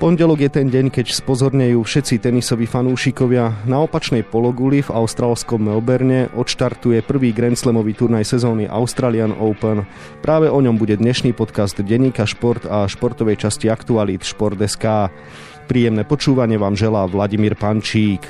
Pondelok je ten deň, keď spozornejú všetci tenisoví fanúšikovia. Na opačnej pologuli v austrálskom Melbourne odštartuje prvý Grand Slamový turnaj sezóny Australian Open. Práve o ňom bude dnešný podcast Deníka Šport a športovej časti Aktualit Šport.sk. Príjemné počúvanie vám želá Vladimír Pančík.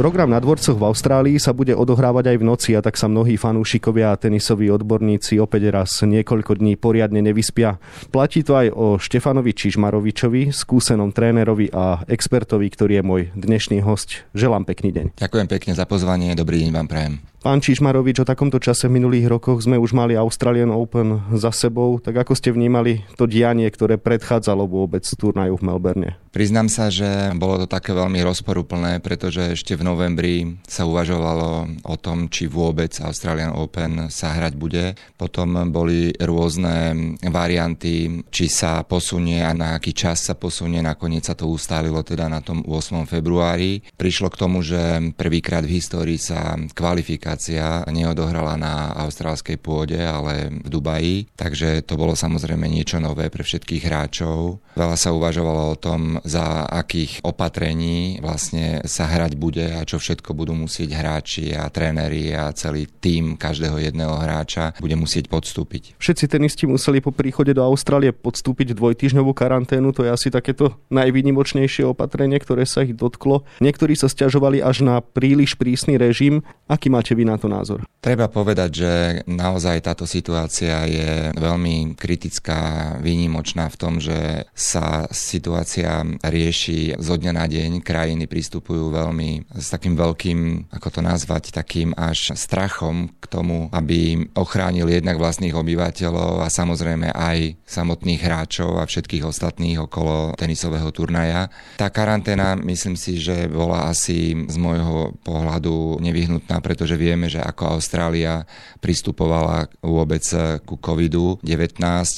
Program na dvorcoch v Austrálii sa bude odohrávať aj v noci a tak sa mnohí fanúšikovia a tenisoví odborníci opäť raz niekoľko dní poriadne nevyspia. Platí to aj o Štefanovi Čižmarovičovi, skúsenom trénerovi a expertovi, ktorý je môj dnešný host. Želám pekný deň. Ďakujem pekne za pozvanie, dobrý deň vám prajem. Pán Čižmarovič, o takomto čase v minulých rokoch sme už mali Australian Open za sebou, tak ako ste vnímali to dianie, ktoré predchádzalo vôbec turnaju v Melbourne? Priznám sa, že bolo to také veľmi rozporúplné, pretože ešte v novembri sa uvažovalo o tom, či vôbec Australian Open sa hrať bude. Potom boli rôzne varianty, či sa posunie a na aký čas sa posunie. Nakoniec sa to ustálilo teda na tom 8. februári. Prišlo k tomu, že prvýkrát v histórii sa kvalifika kvalifikácia neodohrala na austrálskej pôde, ale v Dubaji, takže to bolo samozrejme niečo nové pre všetkých hráčov. Veľa sa uvažovalo o tom, za akých opatrení vlastne sa hrať bude a čo všetko budú musieť hráči a tréneri a celý tím každého jedného hráča bude musieť podstúpiť. Všetci tenisti museli po príchode do Austrálie podstúpiť dvojtyžňovú karanténu, to je asi takéto najvýnimočnejšie opatrenie, ktoré sa ich dotklo. Niektorí sa stiažovali až na príliš prísny režim. Aký máte vy na to názor? Treba povedať, že naozaj táto situácia je veľmi kritická, výnimočná v tom, že sa situácia rieši zo dňa na deň. Krajiny pristupujú veľmi s takým veľkým, ako to nazvať, takým až strachom k tomu, aby ochránil jednak vlastných obyvateľov a samozrejme aj samotných hráčov a všetkých ostatných okolo tenisového turnaja. Tá karanténa, myslím si, že bola asi z môjho pohľadu nevyhnutná, pretože vieme, že ako Austrália pristupovala vôbec ku COVID-19,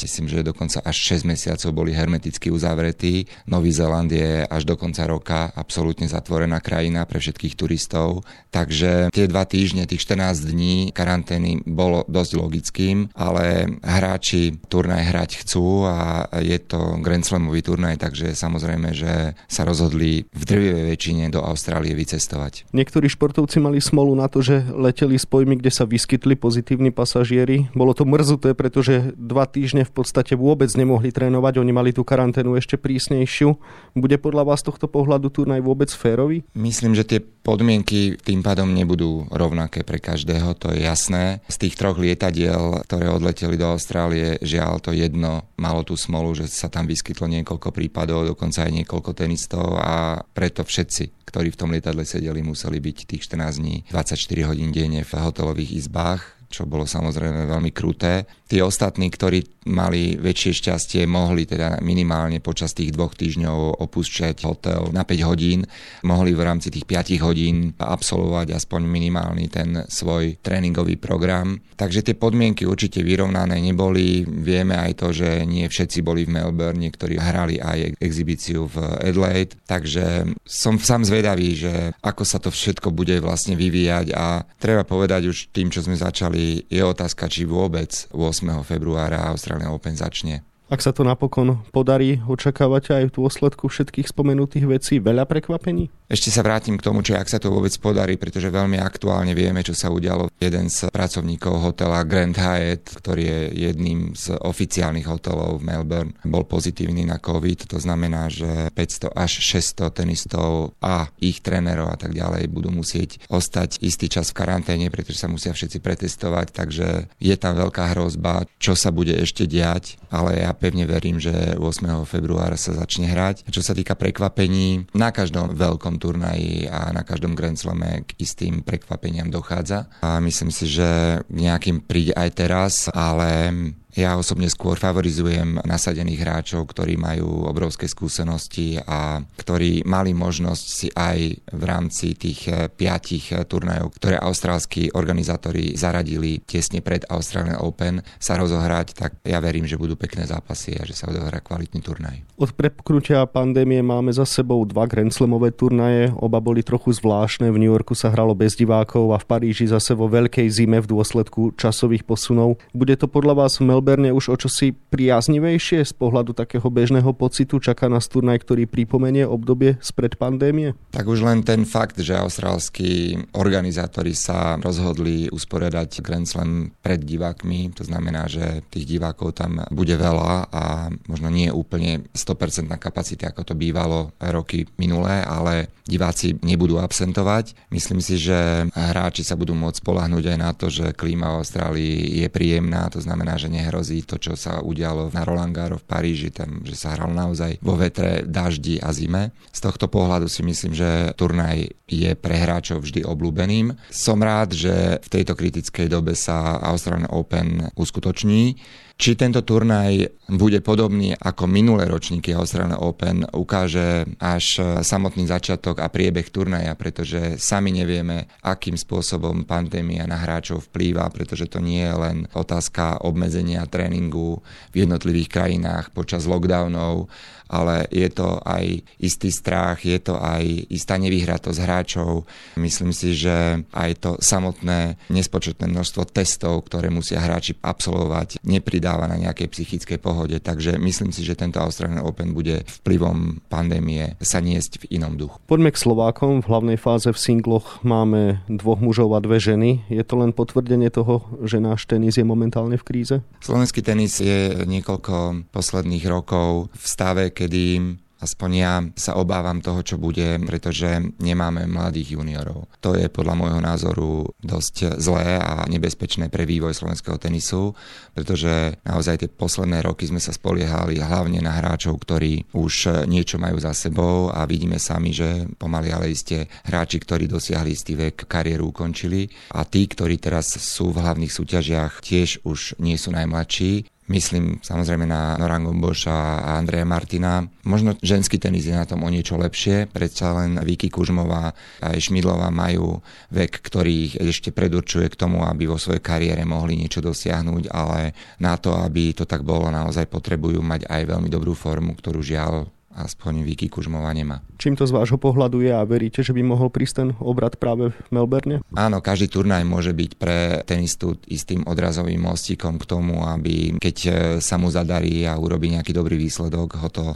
myslím, že dokonca až 6 mesiacov boli hermeticky uzavretí. Nový Zeland je až do konca roka absolútne zatvorená krajina pre všetkých turistov, takže tie dva týždne, tých 14 dní karantény bolo dosť logickým, ale hráči turnaj hrať chcú a je to Grand Slamový turnaj, takže samozrejme, že sa rozhodli v drvivej väčšine do Austrálie vycestovať. Niektorí športovci mali smolu na to, že leteli z pojmy, kde sa vyskytli pozitívni pasažieri. Bolo to mrzuté, pretože dva týždne v podstate vôbec nemohli trénovať, oni mali tú karanténu ešte prísnejšiu. Bude podľa vás tohto pohľadu turnaj vôbec férový? Myslím, že tie podmienky tým pádom nebudú rovnaké pre každého, to je jasné. Z tých troch lietadiel, ktoré odleteli do Austrálie, žiaľ to jedno malo tú smolu, že sa tam vyskytlo niekoľko prípadov, dokonca aj niekoľko tenistov a preto všetci ktorí v tom lietadle sedeli, museli byť tých 14 dní 24 hodín denne v hotelových izbách čo bolo samozrejme veľmi kruté. Tí ostatní, ktorí mali väčšie šťastie, mohli teda minimálne počas tých dvoch týždňov opúšťať hotel na 5 hodín, mohli v rámci tých 5 hodín absolvovať aspoň minimálny ten svoj tréningový program. Takže tie podmienky určite vyrovnané neboli. Vieme aj to, že nie všetci boli v Melbourne, niektorí hrali aj exibíciu v Adelaide, takže som sám zvedavý, že ako sa to všetko bude vlastne vyvíjať a treba povedať už tým, čo sme začali je otázka, či vôbec 8. februára Australian Open začne. Ak sa to napokon podarí, očakávate aj v dôsledku všetkých spomenutých vecí veľa prekvapení? Ešte sa vrátim k tomu, či ak sa to vôbec podarí, pretože veľmi aktuálne vieme, čo sa udialo. Jeden z pracovníkov hotela Grand Hyatt, ktorý je jedným z oficiálnych hotelov v Melbourne, bol pozitívny na COVID. To znamená, že 500 až 600 tenistov a ich trénerov a tak ďalej budú musieť ostať istý čas v karanténe, pretože sa musia všetci pretestovať, takže je tam veľká hrozba, čo sa bude ešte diať, ale ja pevne verím, že 8. februára sa začne hrať. Čo sa týka prekvapení, na každom veľkom turnaji a na každom Grand Slame k istým prekvapeniam dochádza. A myslím si, že nejakým príde aj teraz, ale ja osobne skôr favorizujem nasadených hráčov, ktorí majú obrovské skúsenosti a ktorí mali možnosť si aj v rámci tých eh, piatich eh, turnajov, ktoré austrálsky organizátori zaradili tesne pred Australian Open, sa rozohrať, tak ja verím, že budú pekné zápasy a že sa odohrá kvalitný turnaj. Od prepknutia pandémie máme za sebou dva Grand Slamové turnaje, oba boli trochu zvláštne, v New Yorku sa hralo bez divákov a v Paríži zase vo veľkej zime v dôsledku časových posunov. Bude to podľa vás v Melbourne už o čosi priaznivejšie z pohľadu takého bežného pocitu? Čaká nás turnaj, ktorý pripomenie obdobie spred pandémie? Tak už len ten fakt, že austrálsky organizátori sa rozhodli usporiadať Grand Slam pred divákmi, to znamená, že tých divákov tam bude veľa a možno nie úplne 100% kapacity, ako to bývalo roky minulé, ale diváci nebudú absentovať. Myslím si, že hráči sa budú môcť spolahnúť aj na to, že klíma v Austrálii je príjemná, to znamená, že nehrozí to, čo sa udialo na Roland Garros v Paríži, tam, že sa hral naozaj vo vetre, daždi a zime. Z tohto pohľadu si myslím, že turnaj je pre hráčov vždy obľúbeným. Som rád, že v tejto kritickej dobe sa Australian Open uskutoční. Či tento turnaj bude podobný ako minulé ročníky Australian Open, ukáže až samotný začiatok a priebeh turnaja, pretože sami nevieme, akým spôsobom pandémia na hráčov vplýva, pretože to nie je len otázka obmedzenia tréningu v jednotlivých krajinách počas lockdownov, ale je to aj istý strach, je to aj istá nevyhratosť hráčov. Myslím si, že aj to samotné nespočetné množstvo testov, ktoré musia hráči absolvovať, nepridáva na nejakej psychickej pohode. Takže myslím si, že tento Australian Open bude vplyvom pandémie sa niesť v inom duchu. Poďme k Slovákom. V hlavnej fáze v singloch máme dvoch mužov a dve ženy. Je to len potvrdenie toho, že náš tenis je momentálne v kríze? Slovenský tenis je niekoľko posledných rokov v stave, kedy aspoň ja sa obávam toho, čo bude, pretože nemáme mladých juniorov. To je podľa môjho názoru dosť zlé a nebezpečné pre vývoj slovenského tenisu, pretože naozaj tie posledné roky sme sa spoliehali hlavne na hráčov, ktorí už niečo majú za sebou a vidíme sami, že pomaly ale iste hráči, ktorí dosiahli istý vek, kariéru ukončili a tí, ktorí teraz sú v hlavných súťažiach, tiež už nie sú najmladší Myslím samozrejme na Norango Boša a Andreja Martina. Možno ženský tenis je na tom o niečo lepšie, predsa len Viki Kužmová a Šmidlová majú vek, ktorý ich ešte predurčuje k tomu, aby vo svojej kariére mohli niečo dosiahnuť, ale na to, aby to tak bolo, naozaj potrebujú mať aj veľmi dobrú formu, ktorú žiaľ aspoň Vicky Kužmová nemá. Čím to z vášho pohľadu je a veríte, že by mohol prísť ten obrad práve v Melbourne? Áno, každý turnaj môže byť pre tenistu istým odrazovým mostíkom k tomu, aby keď e, sa mu zadarí a urobí nejaký dobrý výsledok, ho to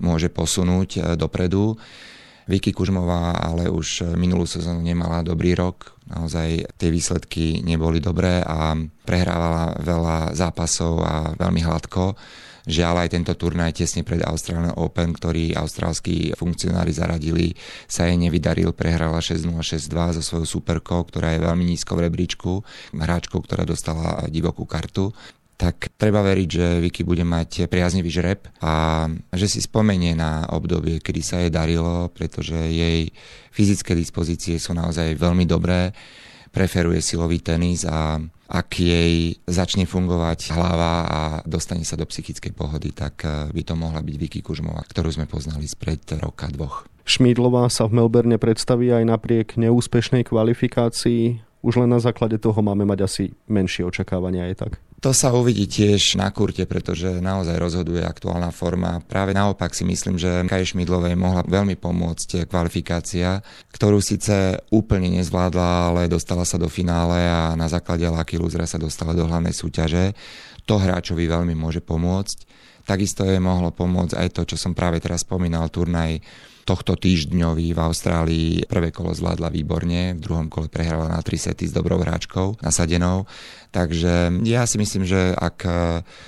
môže posunúť e, dopredu. Vicky Kužmová ale už minulú sezónu nemala dobrý rok, naozaj tie výsledky neboli dobré a prehrávala veľa zápasov a veľmi hladko Žiaľ aj tento turnaj tesne pred Australian Open, ktorý austrálsky funkcionári zaradili, sa jej nevydaril, prehrala 6-0-6-2 so svojou superkou, ktorá je veľmi nízko v rebríčku, hráčkou, ktorá dostala divokú kartu. Tak treba veriť, že Vicky bude mať priaznivý žreb a že si spomenie na obdobie, kedy sa jej darilo, pretože jej fyzické dispozície sú naozaj veľmi dobré, preferuje silový tenis a ak jej začne fungovať hlava a dostane sa do psychickej pohody, tak eh, by to mohla byť Vicky Kužmová, ktorú sme poznali spred roka dvoch. Šmídlová sa v Melbourne predstaví aj napriek neúspešnej kvalifikácii. Už len na základe toho máme mať asi menšie očakávania aj tak. To sa uvidí tiež na kurte, pretože naozaj rozhoduje aktuálna forma. Práve naopak si myslím, že Kaj Šmidlovej mohla veľmi pomôcť kvalifikácia, ktorú síce úplne nezvládla, ale dostala sa do finále a na základe Lucky Luzera sa dostala do hlavnej súťaže. To hráčovi veľmi môže pomôcť. Takisto je mohlo pomôcť aj to, čo som práve teraz spomínal, turnaj tohto týždňový v Austrálii prvé kolo zvládla výborne, v druhom kole prehrala na 3 sety s dobrou hráčkou nasadenou. Takže ja si myslím, že ak e,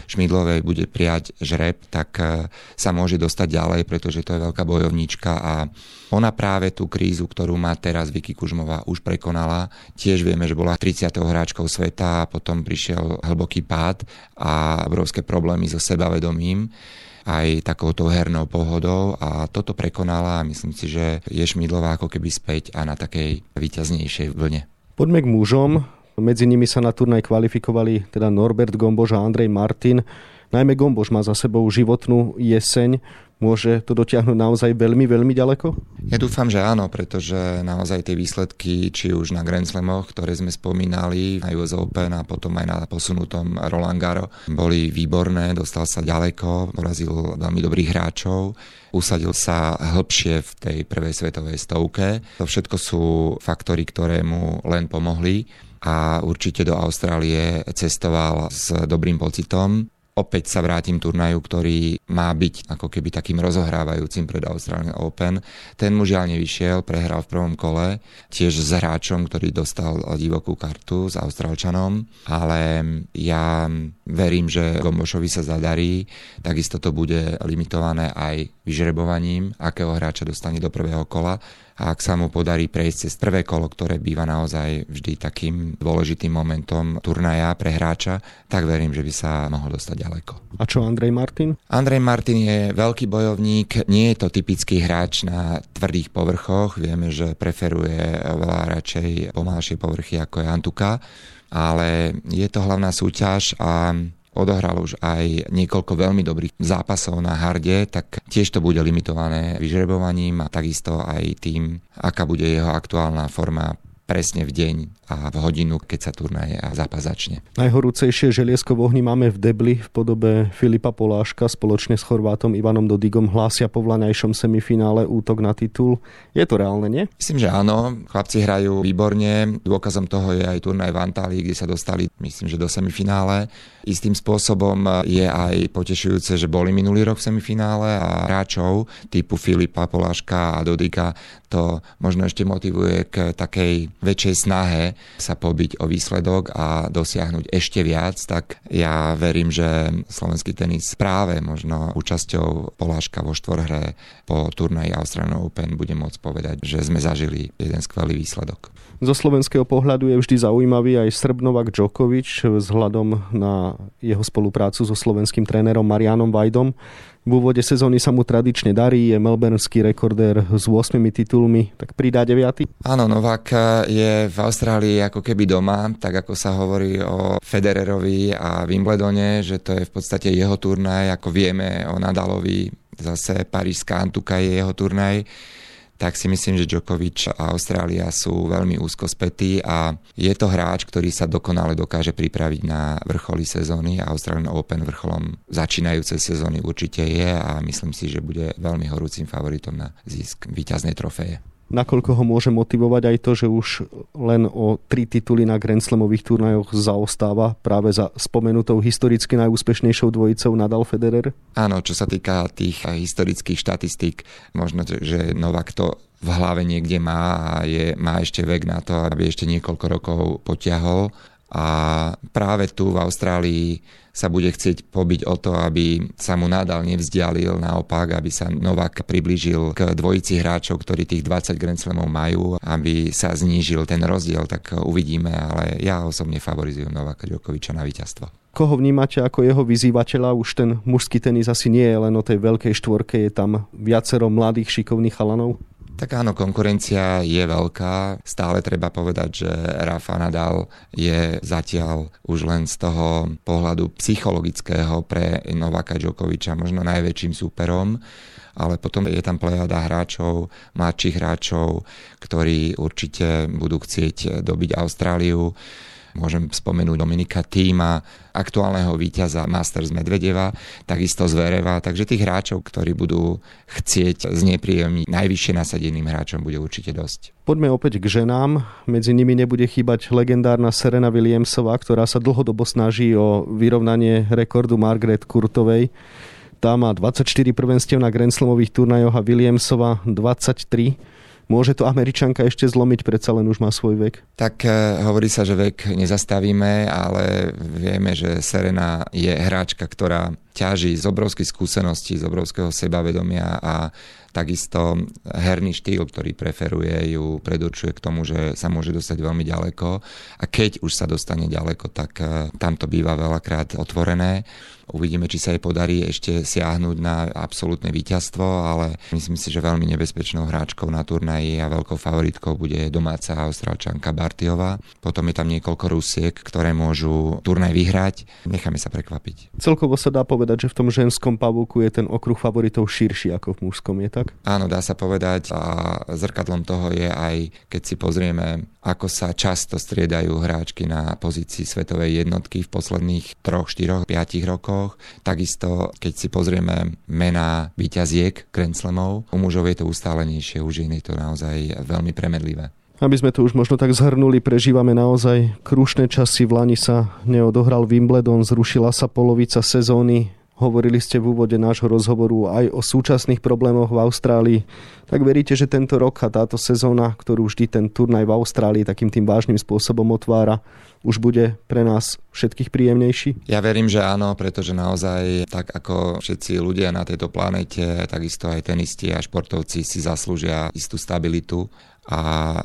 Šmidlovej bude prijať žreb, tak e, sa môže dostať ďalej, pretože to je veľká bojovníčka a ona práve tú krízu, ktorú má teraz Vicky Kužmová, už prekonala. Tiež vieme, že bola 30. hráčkou sveta a potom prišiel hlboký pád a obrovské problémy so sebavedomím aj takouto hernou pohodou a toto prekonala a myslím si, že je Šmidlová ako keby späť a na takej výťaznejšej vlne. Poďme k mužom. Medzi nimi sa na turnaj kvalifikovali teda Norbert Gombož a Andrej Martin. Najmä Gomboš má za sebou životnú jeseň. Môže to dotiahnuť naozaj veľmi, veľmi ďaleko? Ja dúfam, že áno, pretože naozaj tie výsledky, či už na Grand Slamoch, ktoré sme spomínali, na US Open a potom aj na posunutom Roland Garo, boli výborné, dostal sa ďaleko, porazil veľmi dobrých hráčov, usadil sa hĺbšie v tej prvej svetovej stovke. To všetko sú faktory, ktoré mu len pomohli a určite do Austrálie cestoval s dobrým pocitom. Opäť sa vrátim turnaju, ktorý má byť ako keby takým rozohrávajúcim pred Australian Open. Ten mu žiaľ nevyšiel, prehral v prvom kole, tiež s hráčom, ktorý dostal divokú kartu s Austrálčanom, ale ja verím, že Gombošovi sa zadarí, takisto to bude limitované aj vyžrebovaním, akého hráča dostane do prvého kola a ak sa mu podarí prejsť cez prvé kolo, ktoré býva naozaj vždy takým dôležitým momentom turnaja pre hráča, tak verím, že by sa mohol dostať ďaleko. A čo Andrej Martin? Andrej Martin je veľký bojovník, nie je to typický hráč na tvrdých povrchoch, vieme, že preferuje oveľa radšej pomalšie povrchy ako je Antuka, ale je to hlavná súťaž a odohral už aj niekoľko veľmi dobrých zápasov na harde, tak tiež to bude limitované vyžrebovaním a takisto aj tým, aká bude jeho aktuálna forma presne v deň a v hodinu, keď sa turnaj a zápas začne. Najhorúcejšie želiesko v ohni máme v debli v podobe Filipa Poláška spoločne s Chorvátom Ivanom Dodigom hlásia po vlaňajšom semifinále útok na titul. Je to reálne, nie? Myslím, že áno. Chlapci hrajú výborne. Dôkazom toho je aj turnaj v Antálii, kde sa dostali, myslím, že do semifinále. Istým spôsobom je aj potešujúce, že boli minulý rok v semifinále a hráčov typu Filipa Poláška a Dodika to možno ešte motivuje k takej väčšej snahe sa pobiť o výsledok a dosiahnuť ešte viac, tak ja verím, že slovenský tenis práve možno účasťou Poláška vo štvorhre po turnaji Australian Open bude môcť povedať, že sme zažili jeden skvelý výsledok. Zo slovenského pohľadu je vždy zaujímavý aj Srb Novak Djokovic vzhľadom na jeho spoluprácu so slovenským trénerom Marianom Vajdom. V úvode sezóny sa mu tradične darí, je melbourneský rekordér s 8 titulmi, tak pridá 9. Áno, Novak je v Austrálii ako keby doma, tak ako sa hovorí o Federerovi a Wimbledone, že to je v podstate jeho turnaj, ako vieme o Nadalovi, zase Parížská Antuka je jeho turnaj tak si myslím, že Djokovic a Austrália sú veľmi úzko spätí a je to hráč, ktorý sa dokonale dokáže pripraviť na vrcholy sezóny a Australian Open vrcholom začínajúcej sezóny určite je a myslím si, že bude veľmi horúcim favoritom na zisk víťaznej trofeje nakoľko ho môže motivovať aj to, že už len o tri tituly na Grand Slamových turnajoch zaostáva práve za spomenutou historicky najúspešnejšou dvojicou Nadal Federer? Áno, čo sa týka tých historických štatistík, možno, že Novak to v hlave niekde má a je, má ešte vek na to, aby ešte niekoľko rokov potiahol a práve tu v Austrálii sa bude chcieť pobiť o to, aby sa mu nadal nevzdialil, naopak, aby sa Novak priblížil k dvojici hráčov, ktorí tých 20 Grand Slamov majú, aby sa znížil ten rozdiel, tak uvidíme, ale ja osobne favorizujem Novaka Djokoviča na víťazstvo koho vnímate ako jeho vyzývateľa? Už ten mužský tenis asi nie je len o tej veľkej štvorke, je tam viacero mladých šikovných chalanov? Tak áno, konkurencia je veľká. Stále treba povedať, že Rafa Nadal je zatiaľ už len z toho pohľadu psychologického pre Novaka Djokoviča možno najväčším súperom ale potom je tam plejada hráčov, mladších hráčov, ktorí určite budú chcieť dobiť Austráliu. Môžem spomenúť Dominika Týma, aktuálneho víťaza Masters Medvedeva, takisto Zvereva, takže tých hráčov, ktorí budú chcieť znepríjemniť najvyššie nasadeným hráčom, bude určite dosť. Poďme opäť k ženám. Medzi nimi nebude chýbať legendárna Serena Williamsová, ktorá sa dlhodobo snaží o vyrovnanie rekordu Margaret Kurtovej. Tá má 24 prvenstiev na Grand turnajoch a Williamsova 23. Môže to Američanka ešte zlomiť, predsa len už má svoj vek? Tak e, hovorí sa, že vek nezastavíme, ale vieme, že Serena je hráčka, ktorá ťaží z obrovských skúseností, z obrovského sebavedomia a takisto herný štýl, ktorý preferuje, ju predurčuje k tomu, že sa môže dostať veľmi ďaleko a keď už sa dostane ďaleko, tak eh, tam to býva veľakrát otvorené. Uvidíme, či sa jej podarí ešte siahnuť na absolútne víťazstvo, ale myslím si, že veľmi nebezpečnou hráčkou na turnaji a veľkou favoritkou bude domáca austrálčanka Bartiova. Potom je tam niekoľko Rusiek, ktoré môžu turnaj vyhrať. Necháme sa prekvapiť. Celkovo sa dá povedať, že v tom ženskom pavúku je ten okruh favoritov širší ako v mužskom, je tak? Áno, dá sa povedať a zrkadlom toho je aj, keď si pozrieme, ako sa často striedajú hráčky na pozícii svetovej jednotky v posledných 3, 4, 5 rokoch rokoch. Takisto, keď si pozrieme mená výťaziek Grand Slamov, u mužov je to ustálenejšie, u žien je to naozaj veľmi premedlivé. Aby sme to už možno tak zhrnuli, prežívame naozaj krušné časy. V Lani sa neodohral Wimbledon, zrušila sa polovica sezóny. Hovorili ste v úvode nášho rozhovoru aj o súčasných problémoch v Austrálii. Tak veríte, že tento rok a táto sezóna, ktorú vždy ten turnaj v Austrálii takým tým vážnym spôsobom otvára, už bude pre nás všetkých príjemnejší? Ja verím, že áno, pretože naozaj tak ako všetci ľudia na tejto planete, takisto aj tenisti a športovci si zaslúžia istú stabilitu a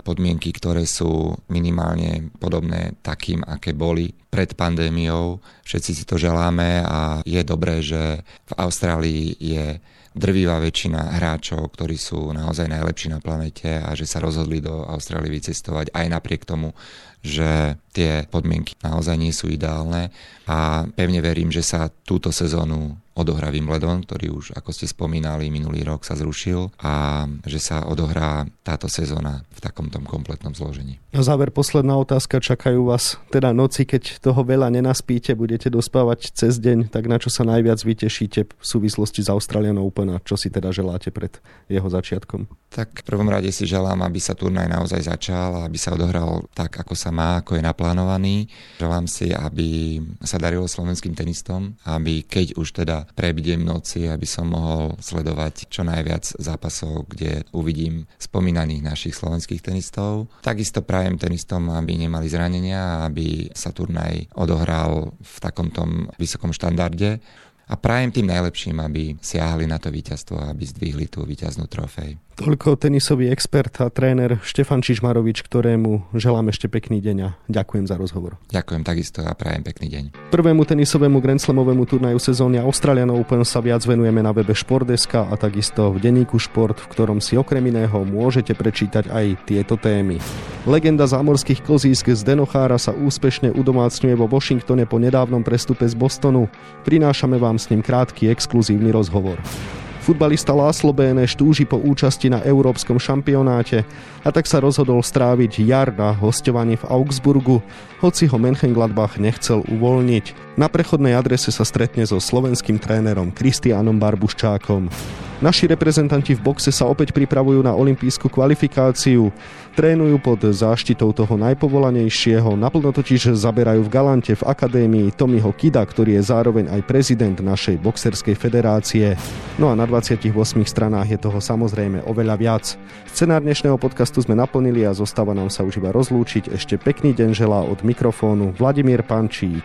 podmienky, ktoré sú minimálne podobné takým, aké boli pred pandémiou. Všetci si to želáme a je dobré, že v Austrálii je drvivá väčšina hráčov, ktorí sú naozaj najlepší na planete a že sa rozhodli do Austrálie vycestovať aj napriek tomu, že tie podmienky naozaj nie sú ideálne a pevne verím, že sa túto sezónu odohrá Wimbledon, ktorý už, ako ste spomínali, minulý rok sa zrušil a že sa odohrá táto sezóna v takomto kompletnom zložení. Na záver posledná otázka. Čakajú vás teda noci, keď toho veľa nenaspíte, budete dospávať cez deň, tak na čo sa najviac vytešíte v súvislosti s Australian Open a čo si teda želáte pred jeho začiatkom? Tak v prvom rade si želám, aby sa turnaj naozaj začal, aby sa odohral tak, ako sa má, ako je naplánovaný. Želám si, aby sa darilo slovenským tenistom, aby keď už teda prebudem noci, aby som mohol sledovať čo najviac zápasov, kde uvidím spomínaných našich slovenských tenistov. Takisto prajem tenistom, aby nemali zranenia a aby sa turnaj odohral v takomto vysokom štandarde a prajem tým najlepším, aby siahli na to víťazstvo a aby zdvihli tú víťaznú trofej. Toľko tenisový expert a tréner Štefan Čižmarovič, ktorému želám ešte pekný deň a ďakujem za rozhovor. Ďakujem takisto a prajem pekný deň. Prvému tenisovému Grand Slamovému turnaju sezóny Australian Open sa viac venujeme na webe Športdeska a takisto v denníku Šport, v ktorom si okrem iného môžete prečítať aj tieto témy. Legenda zámorských klzísk z Denochára sa úspešne udomácňuje vo Washingtone po nedávnom prestupe z Bostonu. Prinášame vám s ním krátky exkluzívny rozhovor. Futbalista Láslo Béneš túži po účasti na európskom šampionáte a tak sa rozhodol stráviť jar na hostovaní v Augsburgu, hoci ho Mönchengladbach nechcel uvoľniť. Na prechodnej adrese sa stretne so slovenským trénerom Kristiánom Barbuščákom. Naši reprezentanti v boxe sa opäť pripravujú na olympijskú kvalifikáciu. Trénujú pod záštitou toho najpovolanejšieho, naplno totiž zaberajú v Galante v akadémii Tomiho Kida, ktorý je zároveň aj prezident našej boxerskej federácie. No a na 28 stranách je toho samozrejme oveľa viac. Scenár dnešného podcastu sme naplnili a zostáva nám sa už iba rozlúčiť. Ešte pekný deň želá od mikrofónu Vladimír Pančík.